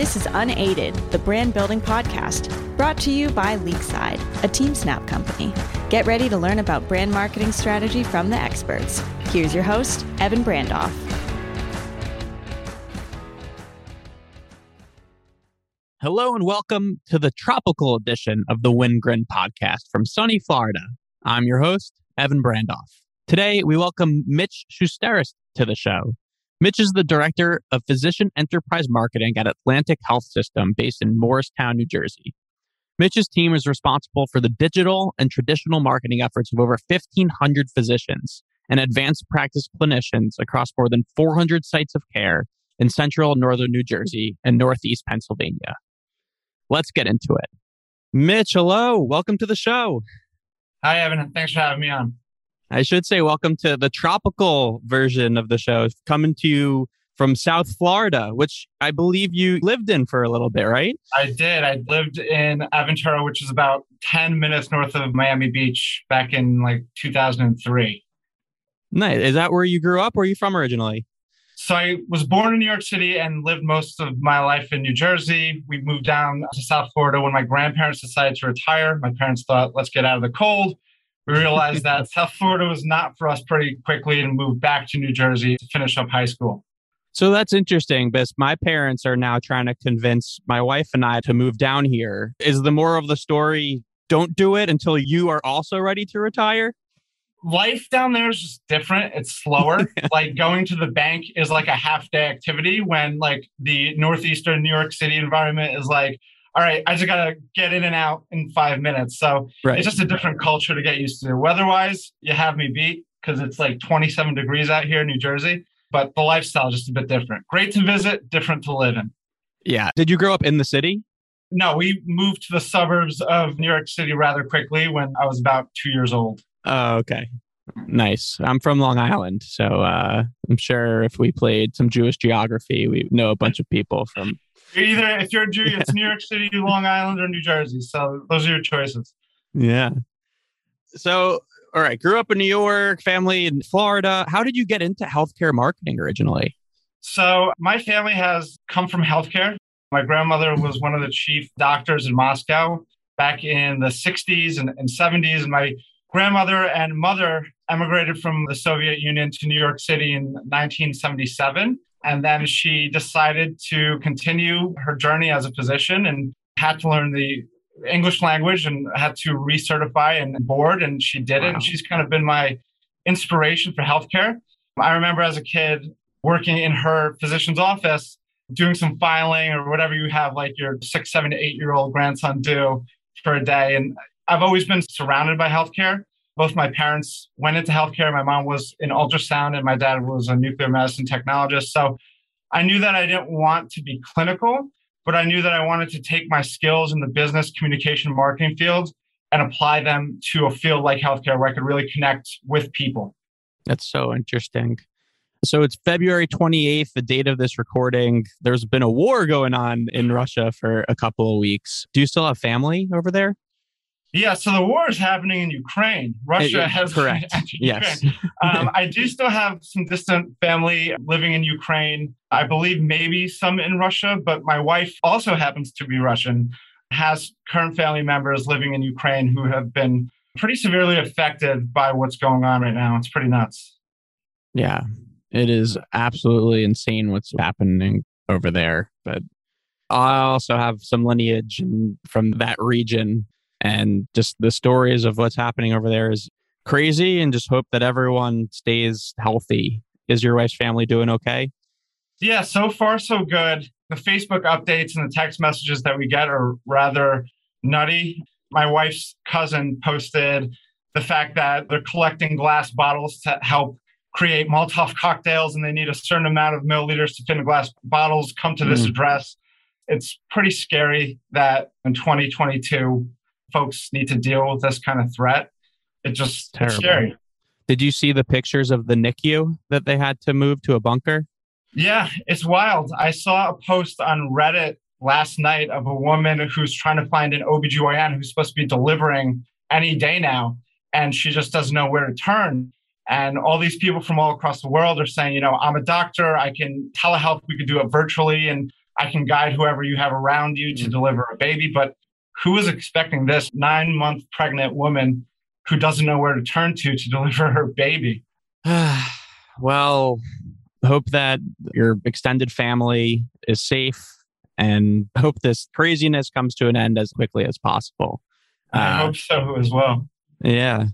This is Unaided, the brand building podcast, brought to you by Leagueside, a TeamSnap company. Get ready to learn about brand marketing strategy from the experts. Here's your host, Evan Brandoff. Hello and welcome to the tropical edition of the Wingren podcast from sunny Florida. I'm your host, Evan Brandoff. Today, we welcome Mitch Shusteris to the show. Mitch is the director of physician enterprise marketing at Atlantic Health System based in Morristown, New Jersey. Mitch's team is responsible for the digital and traditional marketing efforts of over 1,500 physicians and advanced practice clinicians across more than 400 sites of care in central and northern New Jersey and northeast Pennsylvania. Let's get into it. Mitch, hello. Welcome to the show. Hi, Evan. Thanks for having me on. I should say, welcome to the tropical version of the show, coming to you from South Florida, which I believe you lived in for a little bit, right? I did. I lived in Aventura, which is about 10 minutes north of Miami Beach back in like 2003. Nice. Is that where you grew up? Where are you from originally? So I was born in New York City and lived most of my life in New Jersey. We moved down to South Florida when my grandparents decided to retire. My parents thought, let's get out of the cold we realized that South Florida was not for us pretty quickly and moved back to New Jersey to finish up high school. So that's interesting because my parents are now trying to convince my wife and I to move down here. Is the moral of the story don't do it until you are also ready to retire? Life down there is just different. It's slower. like going to the bank is like a half day activity when like the northeastern New York City environment is like all right, I just got to get in and out in five minutes. So right. it's just a different culture to get used to. Weather wise, you have me beat because it's like 27 degrees out here in New Jersey, but the lifestyle is just a bit different. Great to visit, different to live in. Yeah. Did you grow up in the city? No, we moved to the suburbs of New York City rather quickly when I was about two years old. Oh, okay. Nice. I'm from Long Island, so uh, I'm sure if we played some Jewish geography, we know a bunch of people from you're either if you're a Jew, it's New York City, Long Island, or New Jersey. So those are your choices. Yeah. So, all right, grew up in New York, family in Florida. How did you get into healthcare marketing originally? So, my family has come from healthcare. My grandmother was one of the chief doctors in Moscow back in the 60s and, and 70s. And my grandmother and mother emigrated from the Soviet Union to New York City in 1977. And then she decided to continue her journey as a physician and had to learn the English language and had to recertify and board. And she did wow. it. And she's kind of been my inspiration for healthcare. I remember as a kid working in her physician's office, doing some filing or whatever you have like your six, seven, eight year old grandson do for a day. And I've always been surrounded by healthcare both my parents went into healthcare. My mom was in ultrasound and my dad was a nuclear medicine technologist. So I knew that I didn't want to be clinical, but I knew that I wanted to take my skills in the business communication marketing field and apply them to a field like healthcare where I could really connect with people. That's so interesting. So it's February 28th, the date of this recording. There's been a war going on in Russia for a couple of weeks. Do you still have family over there? Yeah, so the war is happening in Ukraine. Russia has correct. Yes, um, I do still have some distant family living in Ukraine. I believe maybe some in Russia, but my wife also happens to be Russian. Has current family members living in Ukraine who have been pretty severely affected by what's going on right now. It's pretty nuts. Yeah, it is absolutely insane what's happening over there. But I also have some lineage from that region and just the stories of what's happening over there is crazy and just hope that everyone stays healthy. Is your wife's family doing okay? Yeah, so far so good. The Facebook updates and the text messages that we get are rather nutty. My wife's cousin posted the fact that they're collecting glass bottles to help create Molotov cocktails and they need a certain amount of milliliters to fit in glass bottles. Come to this mm. address. It's pretty scary that in 2022, folks need to deal with this kind of threat. It's just Terrible. scary. Did you see the pictures of the NICU that they had to move to a bunker? Yeah, it's wild. I saw a post on Reddit last night of a woman who's trying to find an OBGYN who's supposed to be delivering any day now, and she just doesn't know where to turn. And all these people from all across the world are saying, you know, I'm a doctor, I can telehealth, we could do it virtually. And I can guide whoever you have around you to mm-hmm. deliver a baby. But who is expecting this nine month pregnant woman who doesn't know where to turn to to deliver her baby? well, hope that your extended family is safe and hope this craziness comes to an end as quickly as possible. I uh, hope so as well. Yeah.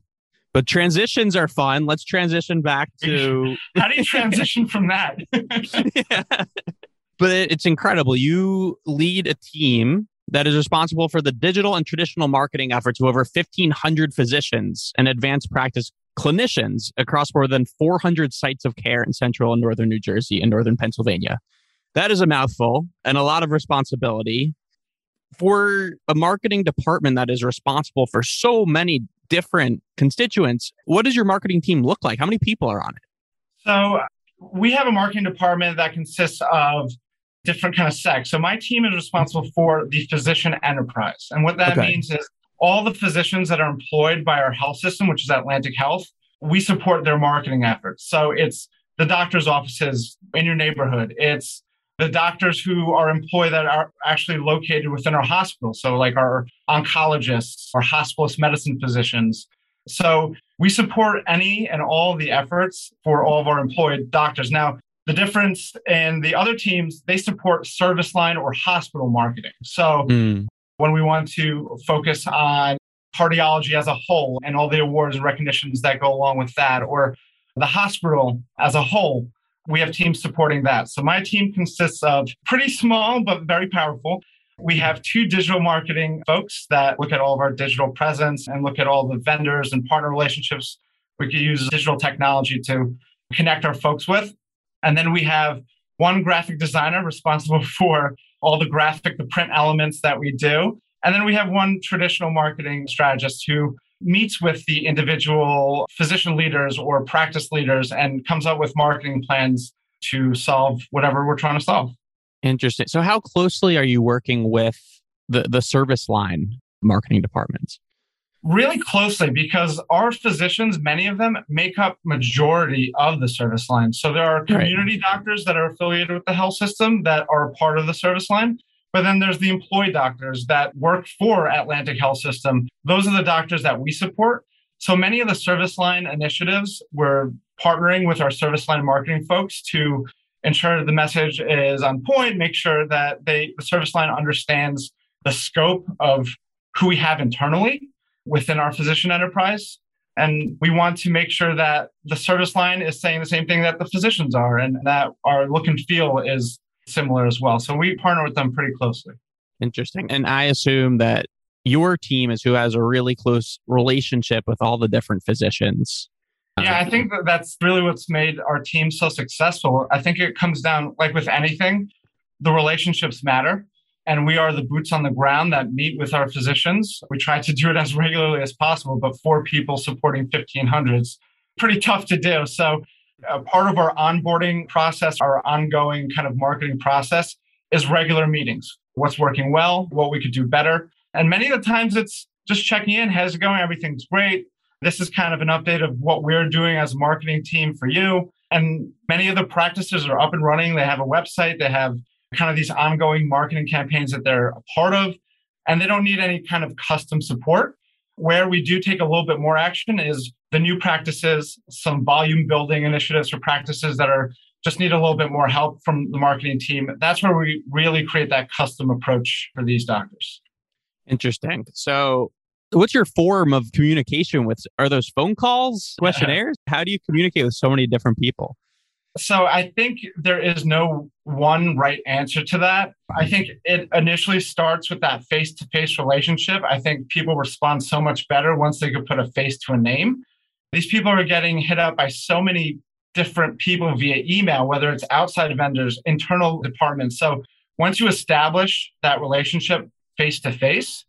But transitions are fun. Let's transition back to. How do you transition from that? yeah. But it's incredible. You lead a team that is responsible for the digital and traditional marketing efforts of over 1,500 physicians and advanced practice clinicians across more than 400 sites of care in central and northern New Jersey and northern Pennsylvania. That is a mouthful and a lot of responsibility for a marketing department that is responsible for so many different constituents. What does your marketing team look like? How many people are on it? So we have a marketing department that consists of different kind of sex. So my team is responsible mm-hmm. for the physician enterprise. And what that okay. means is all the physicians that are employed by our health system, which is Atlantic Health, we support their marketing efforts. So it's the doctor's offices in your neighborhood. It's the doctors who are employed that are actually located within our hospital. So, like our oncologists, our hospitalist medicine physicians. So, we support any and all the efforts for all of our employed doctors. Now, the difference in the other teams, they support service line or hospital marketing. So, mm. when we want to focus on cardiology as a whole and all the awards and recognitions that go along with that, or the hospital as a whole, we have teams supporting that. So my team consists of pretty small but very powerful. We have two digital marketing folks that look at all of our digital presence and look at all the vendors and partner relationships we could use digital technology to connect our folks with. And then we have one graphic designer responsible for all the graphic, the print elements that we do. And then we have one traditional marketing strategist who meets with the individual physician leaders or practice leaders and comes up with marketing plans to solve whatever we're trying to solve. Interesting. So how closely are you working with the, the service line marketing departments? Really closely because our physicians, many of them make up majority of the service line. So there are community right. doctors that are affiliated with the health system that are part of the service line. But then there's the employee doctors that work for Atlantic Health System. Those are the doctors that we support. So many of the service line initiatives, we're partnering with our service line marketing folks to ensure the message is on point, make sure that they the service line understands the scope of who we have internally within our physician enterprise. And we want to make sure that the service line is saying the same thing that the physicians are and that our look and feel is similar as well. So we partner with them pretty closely. Interesting. And I assume that your team is who has a really close relationship with all the different physicians. Yeah, I think that that's really what's made our team so successful. I think it comes down, like with anything, the relationships matter. And we are the boots on the ground that meet with our physicians. We try to do it as regularly as possible, but four people supporting 1500s, pretty tough to do. So part of our onboarding process, our ongoing kind of marketing process is regular meetings. What's working well, what we could do better. And many of the times it's just checking in. How's it going? Everything's great. This is kind of an update of what we're doing as a marketing team for you. And many of the practices are up and running. They have a website, they have kind of these ongoing marketing campaigns that they're a part of, and they don't need any kind of custom support. Where we do take a little bit more action is the new practices, some volume building initiatives for practices that are just need a little bit more help from the marketing team. That's where we really create that custom approach for these doctors. Interesting. So, what's your form of communication with? Are those phone calls, questionnaires? How do you communicate with so many different people? So, I think there is no one right answer to that. I think it initially starts with that face to face relationship. I think people respond so much better once they could put a face to a name. These people are getting hit up by so many different people via email, whether it's outside vendors, internal departments. So once you establish that relationship face to face,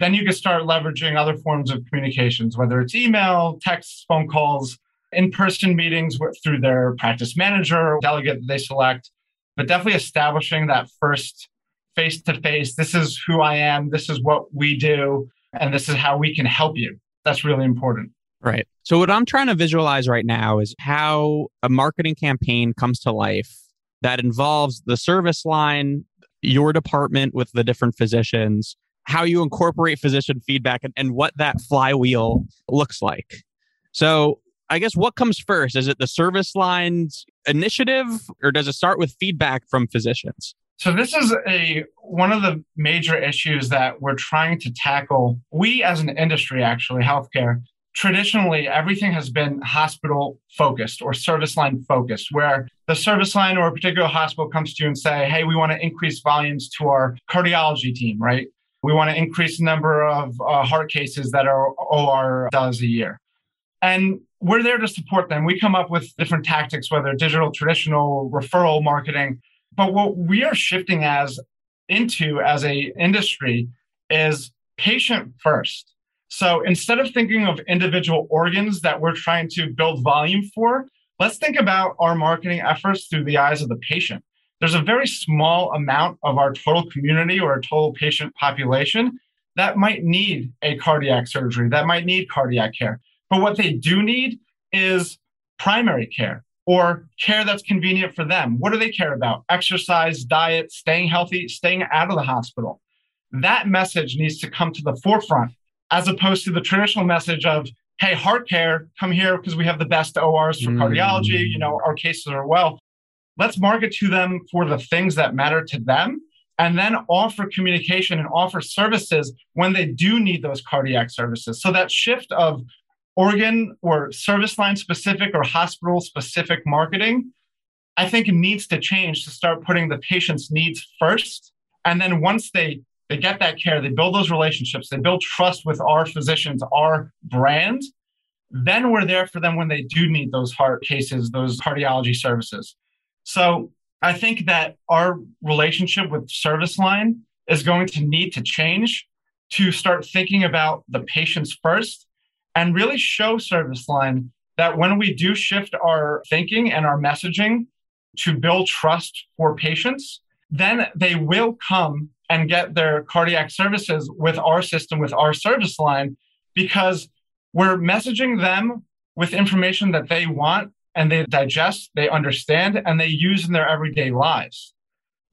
then you can start leveraging other forms of communications, whether it's email, text, phone calls, in person meetings through their practice manager, delegate that they select, but definitely establishing that first face to face. This is who I am. This is what we do. And this is how we can help you. That's really important. Right. So, what I'm trying to visualize right now is how a marketing campaign comes to life that involves the service line, your department with the different physicians, how you incorporate physician feedback, and, and what that flywheel looks like. So, I guess what comes first? Is it the service lines initiative or does it start with feedback from physicians? So this is a one of the major issues that we're trying to tackle. We as an industry actually healthcare traditionally everything has been hospital focused or service line focused where the service line or a particular hospital comes to you and say hey we want to increase volumes to our cardiology team right we want to increase the number of uh, heart cases that our or does a year and we're there to support them. We come up with different tactics, whether digital, traditional, referral marketing. But what we are shifting as into as a industry is patient first. So instead of thinking of individual organs that we're trying to build volume for, let's think about our marketing efforts through the eyes of the patient. There's a very small amount of our total community or total patient population that might need a cardiac surgery, that might need cardiac care. But what they do need is primary care or care that's convenient for them. What do they care about? Exercise, diet, staying healthy, staying out of the hospital. That message needs to come to the forefront as opposed to the traditional message of, hey, heart care, come here because we have the best ORs for mm. cardiology. You know, our cases are well. Let's market to them for the things that matter to them and then offer communication and offer services when they do need those cardiac services. So that shift of organ or service line specific or hospital specific marketing, I think needs to change to start putting the patient's needs first. And then once they they get that care, they build those relationships, they build trust with our physicians, our brand, then we're there for them when they do need those heart cases, those cardiology services. So I think that our relationship with service line is going to need to change to start thinking about the patients first and really show service line that when we do shift our thinking and our messaging to build trust for patients, then they will come and get their cardiac services with our system, with our service line, because we're messaging them with information that they want and they digest, they understand, and they use in their everyday lives.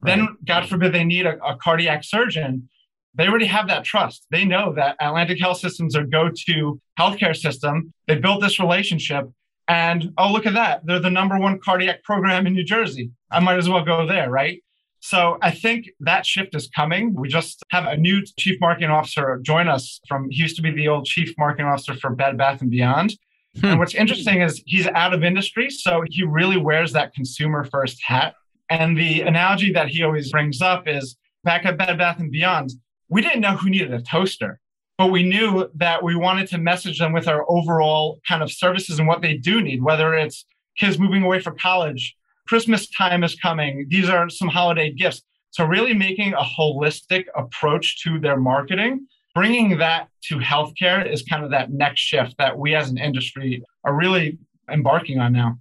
Right. Then, God forbid, they need a, a cardiac surgeon they already have that trust. They know that Atlantic Health Systems are go-to healthcare system. They built this relationship, and oh, look at that! They're the number one cardiac program in New Jersey. I might as well go there, right? So I think that shift is coming. We just have a new chief marketing officer join us from. He used to be the old chief marketing officer for Bed Bath and Beyond. Hmm. And what's interesting is he's out of industry, so he really wears that consumer first hat. And the analogy that he always brings up is back at Bed Bath and Beyond, we didn't know who needed a toaster, but we knew that we wanted to message them with our overall kind of services and what they do need, whether it's kids moving away for college, Christmas time is coming, these are some holiday gifts. So, really making a holistic approach to their marketing, bringing that to healthcare is kind of that next shift that we as an industry are really embarking on now.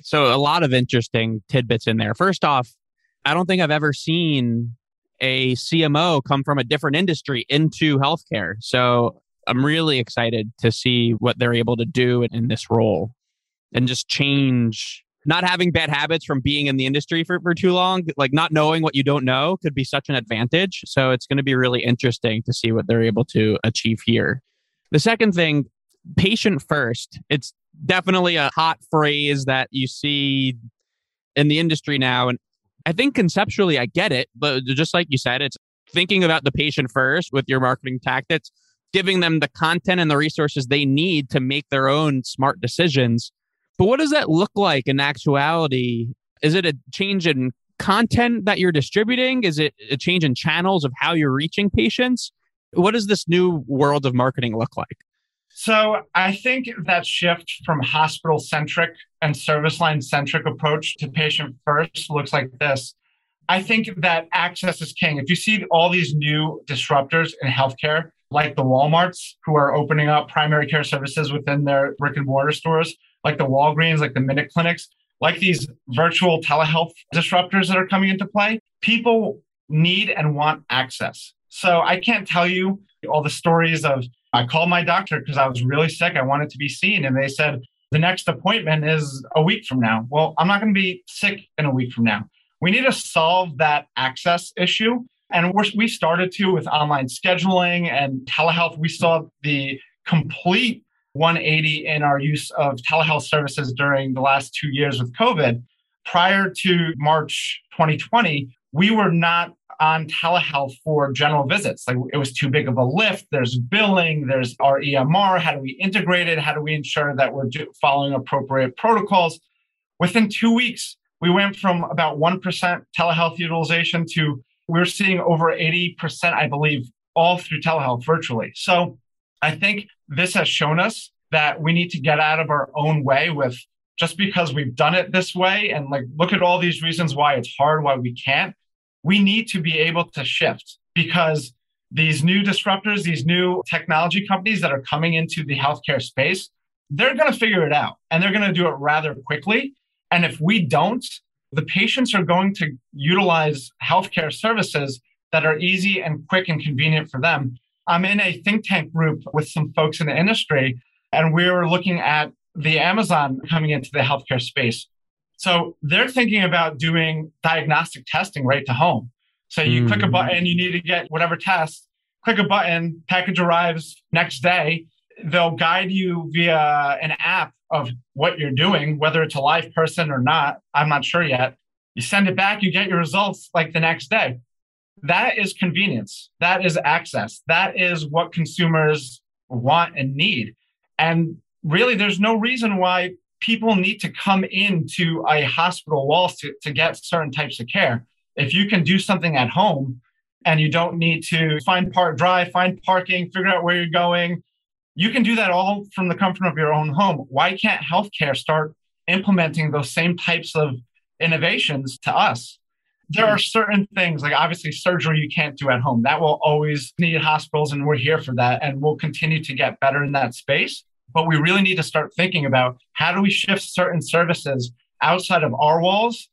So, a lot of interesting tidbits in there. First off, I don't think I've ever seen a CMO come from a different industry into healthcare. So I'm really excited to see what they're able to do in this role and just change not having bad habits from being in the industry for, for too long, like not knowing what you don't know could be such an advantage. So it's going to be really interesting to see what they're able to achieve here. The second thing, patient first. It's definitely a hot phrase that you see in the industry now. And I think conceptually I get it, but just like you said, it's thinking about the patient first with your marketing tactics, giving them the content and the resources they need to make their own smart decisions. But what does that look like in actuality? Is it a change in content that you're distributing? Is it a change in channels of how you're reaching patients? What does this new world of marketing look like? So I think that shift from hospital centric and service line centric approach to patient first looks like this. I think that access is king. If you see all these new disruptors in healthcare, like the Walmarts who are opening up primary care services within their brick and mortar stores, like the Walgreens, like the Minute Clinics, like these virtual telehealth disruptors that are coming into play, people need and want access. So I can't tell you all the stories of I called my doctor because I was really sick. I wanted to be seen. And they said, the next appointment is a week from now. Well, I'm not going to be sick in a week from now. We need to solve that access issue. And we started to with online scheduling and telehealth. We saw the complete 180 in our use of telehealth services during the last two years with COVID. Prior to March 2020, we were not on telehealth for general visits. Like it was too big of a lift. There's billing, there's our EMR. How do we integrate it? How do we ensure that we're following appropriate protocols? Within two weeks, we went from about 1% telehealth utilization to we're seeing over 80%, I believe, all through telehealth virtually. So I think this has shown us that we need to get out of our own way with just because we've done it this way and like look at all these reasons why it's hard, why we can't. We need to be able to shift because these new disruptors, these new technology companies that are coming into the healthcare space, they're going to figure it out and they're going to do it rather quickly. And if we don't, the patients are going to utilize healthcare services that are easy and quick and convenient for them. I'm in a think tank group with some folks in the industry, and we're looking at the Amazon coming into the healthcare space. So they're thinking about doing diagnostic testing right to home. So you mm. click a mm. button, you need to get whatever test, click a button, package arrives next day. They'll guide you via an app of what you're doing, whether it's a live person or not. I'm not sure yet. You send it back, you get your results like the next day. That is convenience. That is access. That is what consumers want and need. And really, there's no reason why people need to come into a hospital walls to, to get certain types of care. If you can do something at home and you don't need to find park drive, find parking, figure out where you're going, you can do that all from the comfort of your own home. Why can't healthcare start implementing those same types of innovations to us? There are certain things, like obviously surgery, you can't do at home. That will always need hospitals, and we're here for that. And we'll continue to get better in that space. But we really need to start thinking about how do we shift certain services outside of our walls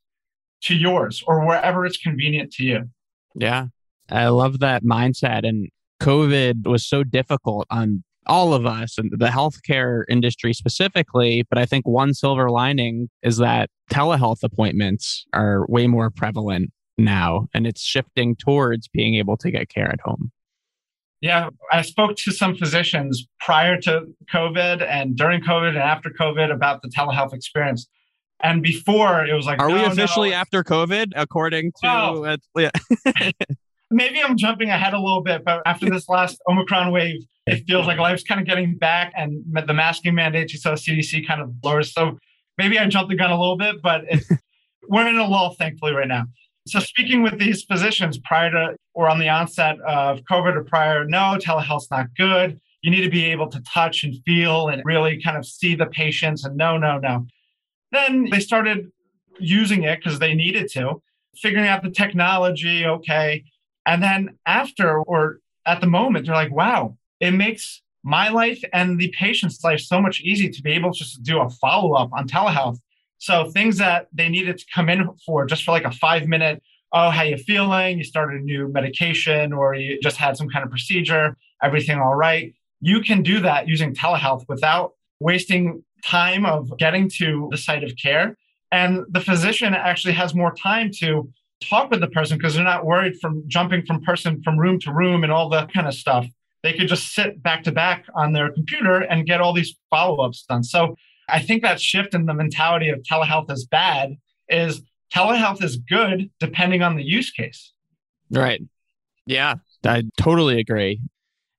to yours or wherever it's convenient to you. Yeah. I love that mindset. And COVID was so difficult on all of us and the healthcare industry specifically. But I think one silver lining is that telehealth appointments are way more prevalent now and it's shifting towards being able to get care at home. Yeah, I spoke to some physicians prior to COVID and during COVID and after COVID about the telehealth experience. And before it was like, are no, we officially no. after COVID according to? Well, uh, yeah. maybe I'm jumping ahead a little bit, but after this last Omicron wave, it feels like life's kind of getting back and the masking mandates you saw CDC kind of lowers. So maybe I jumped the gun a little bit, but we're in a lull, thankfully, right now. So speaking with these physicians prior to or on the onset of COVID or prior, no, telehealth's not good. You need to be able to touch and feel and really kind of see the patients and no, no, no. Then they started using it because they needed to, figuring out the technology, okay. And then after or at the moment, they're like, wow, it makes my life and the patient's life so much easier to be able just to do a follow up on telehealth. So things that they needed to come in for just for like a five minute, oh, how you feeling? You started a new medication or you just had some kind of procedure, everything all right. You can do that using telehealth without wasting time of getting to the site of care. And the physician actually has more time to talk with the person because they're not worried from jumping from person from room to room and all that kind of stuff they could just sit back to back on their computer and get all these follow ups done. So I think that shift in the mentality of telehealth is bad is telehealth is good depending on the use case. Right. Yeah, I totally agree.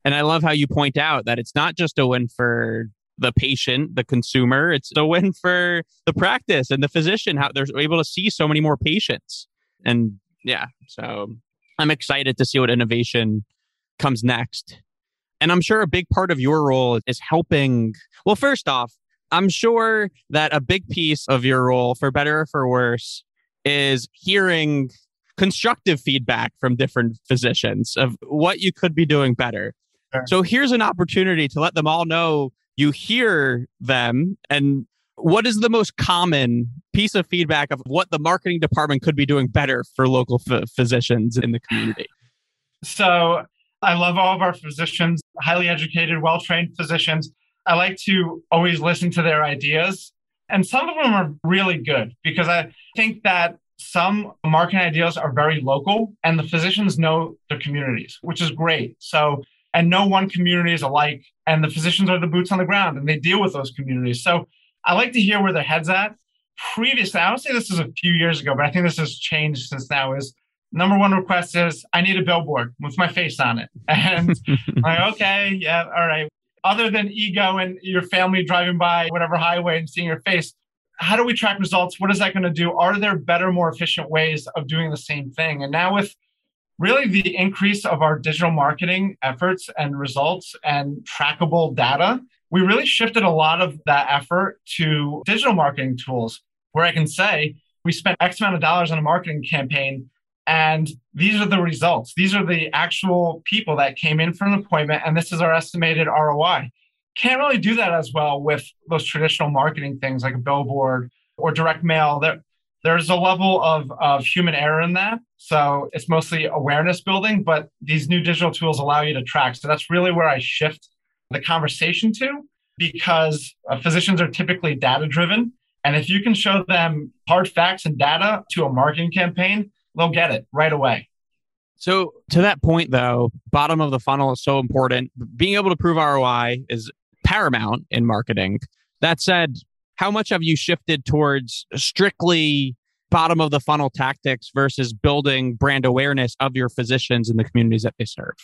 And I love how you point out that it's not just a win for the patient, the consumer, it's a win for the practice and the physician, how they're able to see so many more patients. And yeah, so I'm excited to see what innovation comes next. And I'm sure a big part of your role is helping. Well, first off, I'm sure that a big piece of your role, for better or for worse, is hearing constructive feedback from different physicians of what you could be doing better. Sure. So here's an opportunity to let them all know you hear them and what is the most common piece of feedback of what the marketing department could be doing better for local f- physicians in the community? So I love all of our physicians, highly educated, well trained physicians. I like to always listen to their ideas. And some of them are really good because I think that some marketing ideas are very local and the physicians know their communities, which is great. So, and no one community is alike. And the physicians are the boots on the ground and they deal with those communities. So I like to hear where their head's at. Previously, I would say this is a few years ago, but I think this has changed since now is number one request is I need a billboard with my face on it. And like, okay, yeah, all right. Other than ego and your family driving by whatever highway and seeing your face, how do we track results? What is that going to do? Are there better, more efficient ways of doing the same thing? And now with really the increase of our digital marketing efforts and results and trackable data, we really shifted a lot of that effort to digital marketing tools where I can say we spent X amount of dollars on a marketing campaign and these are the results. These are the actual people that came in for an appointment, and this is our estimated ROI. Can't really do that as well with those traditional marketing things like a billboard or direct mail. There, there's a level of, of human error in that. So it's mostly awareness building, but these new digital tools allow you to track. So that's really where I shift the conversation to because uh, physicians are typically data driven. And if you can show them hard facts and data to a marketing campaign, they'll get it right away. So, to that point, though, bottom of the funnel is so important. Being able to prove ROI is paramount in marketing. That said, how much have you shifted towards strictly bottom of the funnel tactics versus building brand awareness of your physicians in the communities that they serve?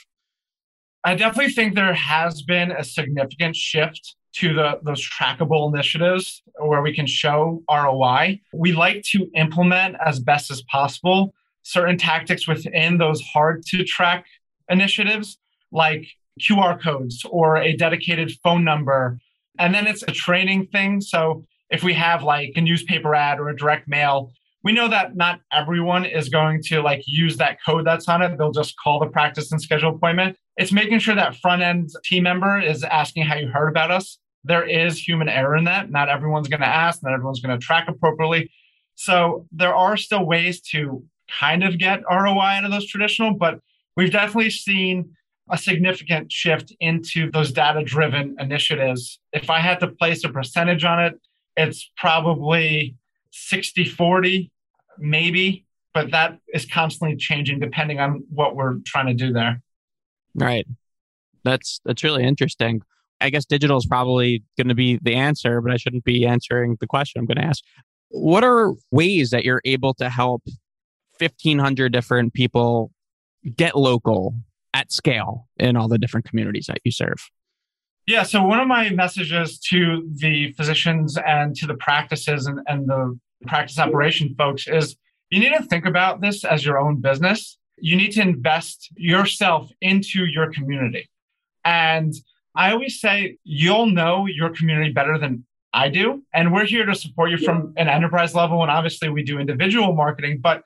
I definitely think there has been a significant shift to the, those trackable initiatives where we can show ROI. We like to implement as best as possible certain tactics within those hard to track initiatives, like QR codes or a dedicated phone number. And then it's a training thing. So if we have like a newspaper ad or a direct mail, we know that not everyone is going to like use that code that's on it. They'll just call the practice and schedule appointment. It's making sure that front end team member is asking how you heard about us. There is human error in that. Not everyone's going to ask, not everyone's going to track appropriately. So there are still ways to kind of get ROI out of those traditional, but we've definitely seen a significant shift into those data driven initiatives. If I had to place a percentage on it, it's probably 60 40, maybe, but that is constantly changing depending on what we're trying to do there. Right. That's that's really interesting. I guess digital is probably going to be the answer, but I shouldn't be answering the question I'm going to ask. What are ways that you're able to help 1500 different people get local at scale in all the different communities that you serve? Yeah, so one of my messages to the physicians and to the practices and, and the practice operation folks is you need to think about this as your own business. You need to invest yourself into your community. And I always say, you'll know your community better than I do. And we're here to support you from an enterprise level. And obviously, we do individual marketing, but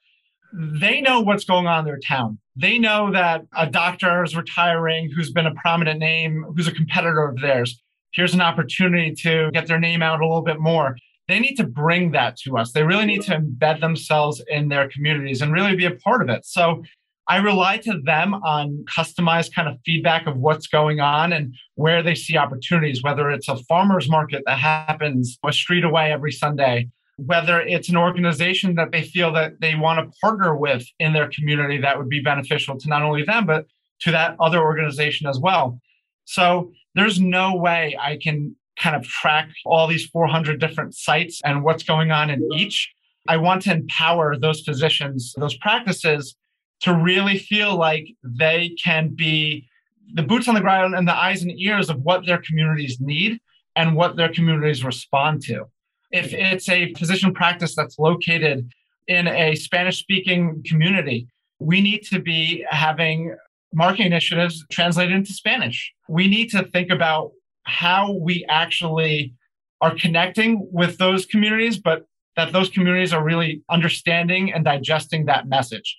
they know what's going on in their town. They know that a doctor is retiring who's been a prominent name, who's a competitor of theirs. Here's an opportunity to get their name out a little bit more. They need to bring that to us. They really need to embed themselves in their communities and really be a part of it. So I rely to them on customized kind of feedback of what's going on and where they see opportunities, whether it's a farmer's market that happens a street away every Sunday, whether it's an organization that they feel that they want to partner with in their community that would be beneficial to not only them, but to that other organization as well. So there's no way I can kind of track all these 400 different sites and what's going on in each. I want to empower those physicians, those practices to really feel like they can be the boots on the ground and the eyes and ears of what their communities need and what their communities respond to. If it's a physician practice that's located in a Spanish speaking community, we need to be having marketing initiatives translated into Spanish. We need to think about how we actually are connecting with those communities, but that those communities are really understanding and digesting that message.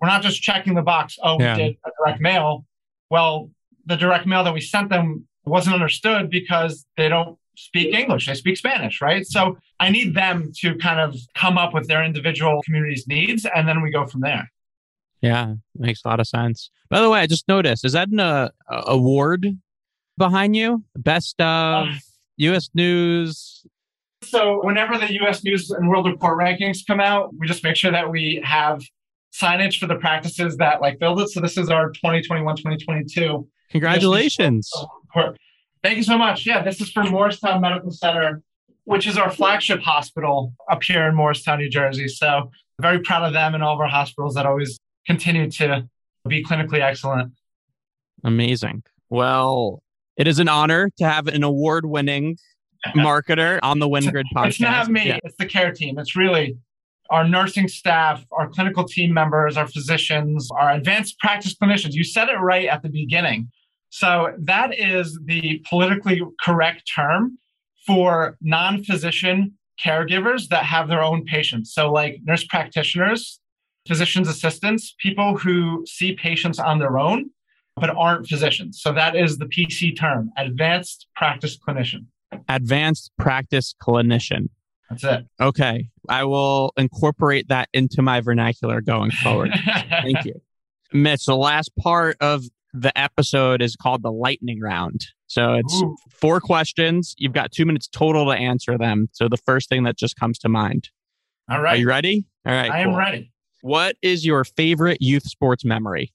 We're not just checking the box, oh, yeah. we did a direct mail. Well, the direct mail that we sent them wasn't understood because they don't speak English, they speak Spanish, right? So I need them to kind of come up with their individual community's needs, and then we go from there. Yeah, makes a lot of sense. By the way, I just noticed is that an uh, award behind you? Best of uh, U.S. News So whenever the US News and World Report rankings come out, we just make sure that we have signage for the practices that like build it. So this is our 2021 2022. Congratulations. Thank you so much. Yeah, this is for Morristown Medical Center, which is our flagship hospital up here in Morristown, New Jersey. So very proud of them and all of our hospitals that always continue to be clinically excellent. Amazing. Well, it is an honor to have an award winning marketer on the WinGrid podcast. It's not me, yeah. it's the care team. It's really our nursing staff, our clinical team members, our physicians, our advanced practice clinicians. You said it right at the beginning. So that is the politically correct term for non physician caregivers that have their own patients. So, like nurse practitioners, physician's assistants, people who see patients on their own but aren't physicians. So that is the PC term, advanced practice clinician. Advanced practice clinician. That's it. Okay. I will incorporate that into my vernacular going forward. Thank you. Mitch, the last part of the episode is called the lightning round. So it's Ooh. four questions. You've got two minutes total to answer them. So the first thing that just comes to mind. All right. Are you ready? All right. I cool. am ready. What is your favorite youth sports memory?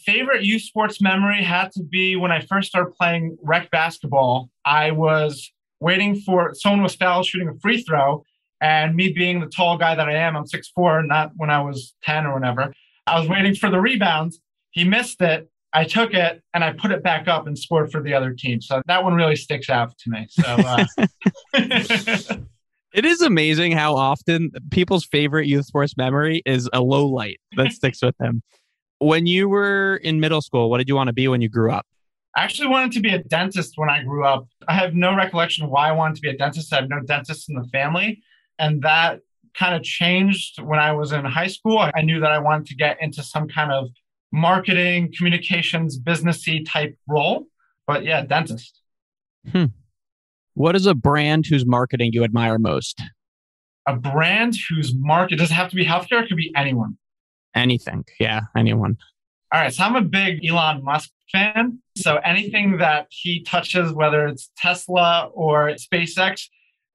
favorite youth sports memory had to be when I first started playing rec basketball. I was waiting for someone was foul shooting a free throw, and me being the tall guy that I am, I'm 6'4, not when I was 10 or whatever. I was waiting for the rebound. He missed it. I took it and I put it back up and scored for the other team. So that one really sticks out to me. So uh, It is amazing how often people's favorite youth sports memory is a low light that sticks with them. When you were in middle school, what did you want to be when you grew up? I actually wanted to be a dentist when I grew up. I have no recollection why I wanted to be a dentist. I have no dentists in the family. And that kind of changed when I was in high school. I knew that I wanted to get into some kind of marketing, communications, businessy type role. But yeah, dentist. Hmm. What is a brand whose marketing you admire most? A brand whose market does it have to be healthcare? It could be anyone. Anything. Yeah, anyone. All right. So I'm a big Elon Musk fan. So anything that he touches, whether it's Tesla or SpaceX,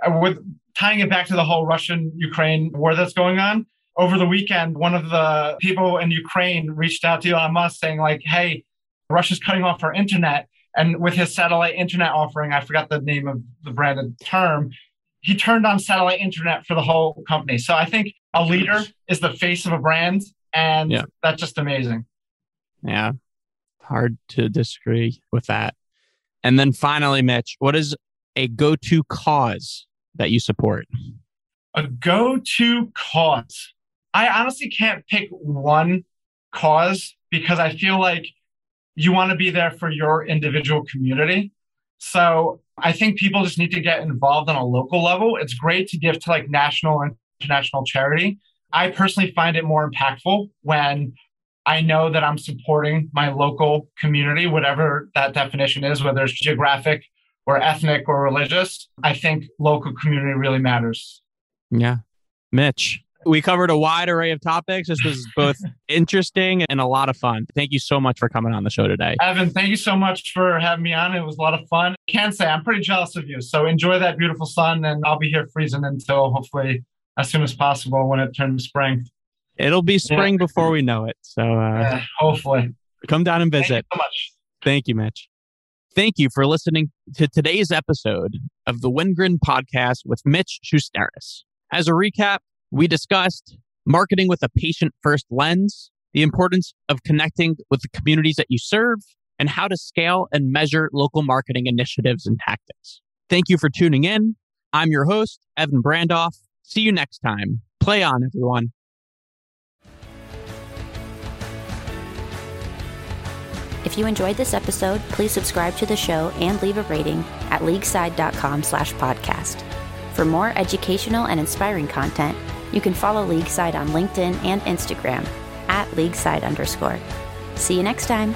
uh, with tying it back to the whole Russian Ukraine war that's going on. Over the weekend, one of the people in Ukraine reached out to Elon Musk saying, like, hey, Russia's cutting off our internet. And with his satellite internet offering, I forgot the name of the branded term, he turned on satellite internet for the whole company. So I think a leader is the face of a brand and yeah. that's just amazing. Yeah. Hard to disagree with that. And then finally, Mitch, what is a go to cause that you support? A go to cause. I honestly can't pick one cause because I feel like you want to be there for your individual community. So I think people just need to get involved on a local level. It's great to give to like national and international charity, I personally find it more impactful when I know that I'm supporting my local community, whatever that definition is, whether it's geographic or ethnic or religious. I think local community really matters. Yeah. Mitch, we covered a wide array of topics. This was both interesting and a lot of fun. Thank you so much for coming on the show today. Evan, thank you so much for having me on. It was a lot of fun. I can say I'm pretty jealous of you. So enjoy that beautiful sun, and I'll be here freezing until hopefully as soon as possible when it turns spring. It'll be spring yeah. before we know it. So uh, yeah, hopefully, come down and visit. Thank you so much. Thank you, Mitch. Thank you for listening to today's episode of the WinGrid podcast with Mitch Shusteris. As a recap, we discussed marketing with a patient first lens, the importance of connecting with the communities that you serve, and how to scale and measure local marketing initiatives and tactics. Thank you for tuning in. I'm your host, Evan Brandoff. See you next time. Play on, everyone. If you enjoyed this episode, please subscribe to the show and leave a rating at leagueside.com slash podcast. For more educational and inspiring content, you can follow Leagueside on LinkedIn and Instagram at leagueside underscore. See you next time.